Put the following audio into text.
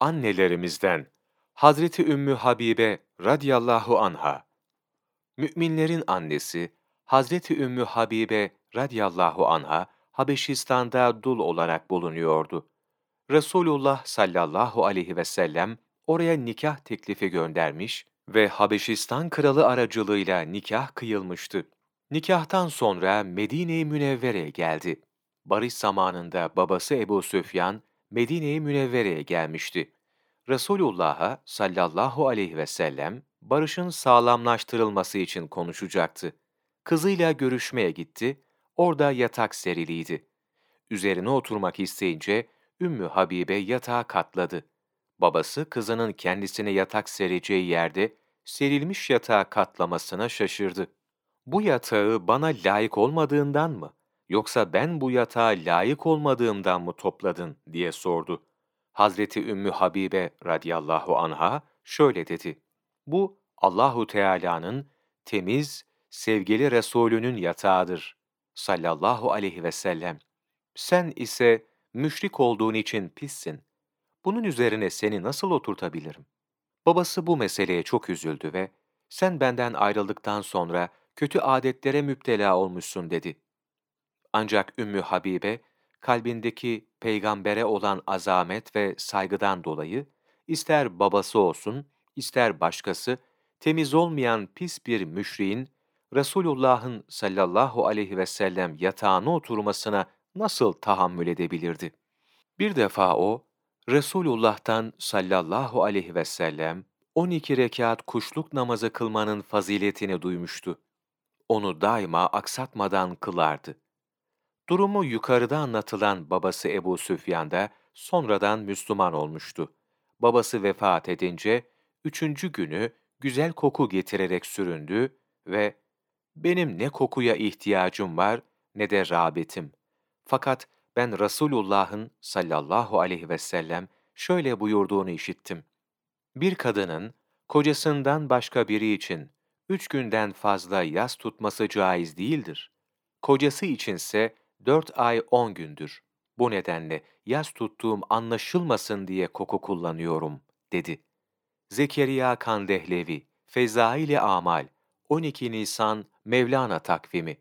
annelerimizden Hazreti Ümmü Habibe radıyallahu anha, müminlerin annesi Hazreti Ümmü Habibe radıyallahu anha Habeşistan'da dul olarak bulunuyordu. Resulullah sallallahu aleyhi ve sellem oraya nikah teklifi göndermiş ve Habeşistan kralı aracılığıyla nikah kıyılmıştı. Nikahtan sonra Medine-i Münevvere'ye geldi. Barış zamanında babası Ebu Süfyan Medine-i Münevvere'ye gelmişti. Resulullah'a sallallahu aleyhi ve sellem barışın sağlamlaştırılması için konuşacaktı. Kızıyla görüşmeye gitti, orada yatak seriliydi. Üzerine oturmak isteyince Ümmü Habibe yatağa katladı. Babası kızının kendisine yatak sereceği yerde serilmiş yatağa katlamasına şaşırdı. Bu yatağı bana layık olmadığından mı, yoksa ben bu yatağa layık olmadığımdan mı topladın diye sordu. Hazreti Ümmü Habibe radıyallahu anha şöyle dedi. Bu Allahu Teala'nın temiz, sevgili Resulünün yatağıdır sallallahu aleyhi ve sellem. Sen ise müşrik olduğun için pissin. Bunun üzerine seni nasıl oturtabilirim? Babası bu meseleye çok üzüldü ve sen benden ayrıldıktan sonra kötü adetlere müptela olmuşsun dedi. Ancak Ümmü Habibe, kalbindeki peygambere olan azamet ve saygıdan dolayı, ister babası olsun, ister başkası, temiz olmayan pis bir müşriğin, Resulullah'ın sallallahu aleyhi ve sellem yatağına oturmasına nasıl tahammül edebilirdi? Bir defa o, Resulullah'tan sallallahu aleyhi ve sellem 12 rekat kuşluk namazı kılmanın faziletini duymuştu. Onu daima aksatmadan kılardı. Durumu yukarıda anlatılan babası Ebu Süfyan da sonradan Müslüman olmuştu. Babası vefat edince üçüncü günü güzel koku getirerek süründü ve benim ne kokuya ihtiyacım var ne de rağbetim. Fakat ben Resulullah'ın sallallahu aleyhi ve sellem şöyle buyurduğunu işittim. Bir kadının kocasından başka biri için üç günden fazla yas tutması caiz değildir. Kocası içinse dört ay on gündür. Bu nedenle yas tuttuğum anlaşılmasın diye koku kullanıyorum, dedi. Zekeriya Kandehlevi, Fezaili Amal, 12 Nisan Mevlana takvimi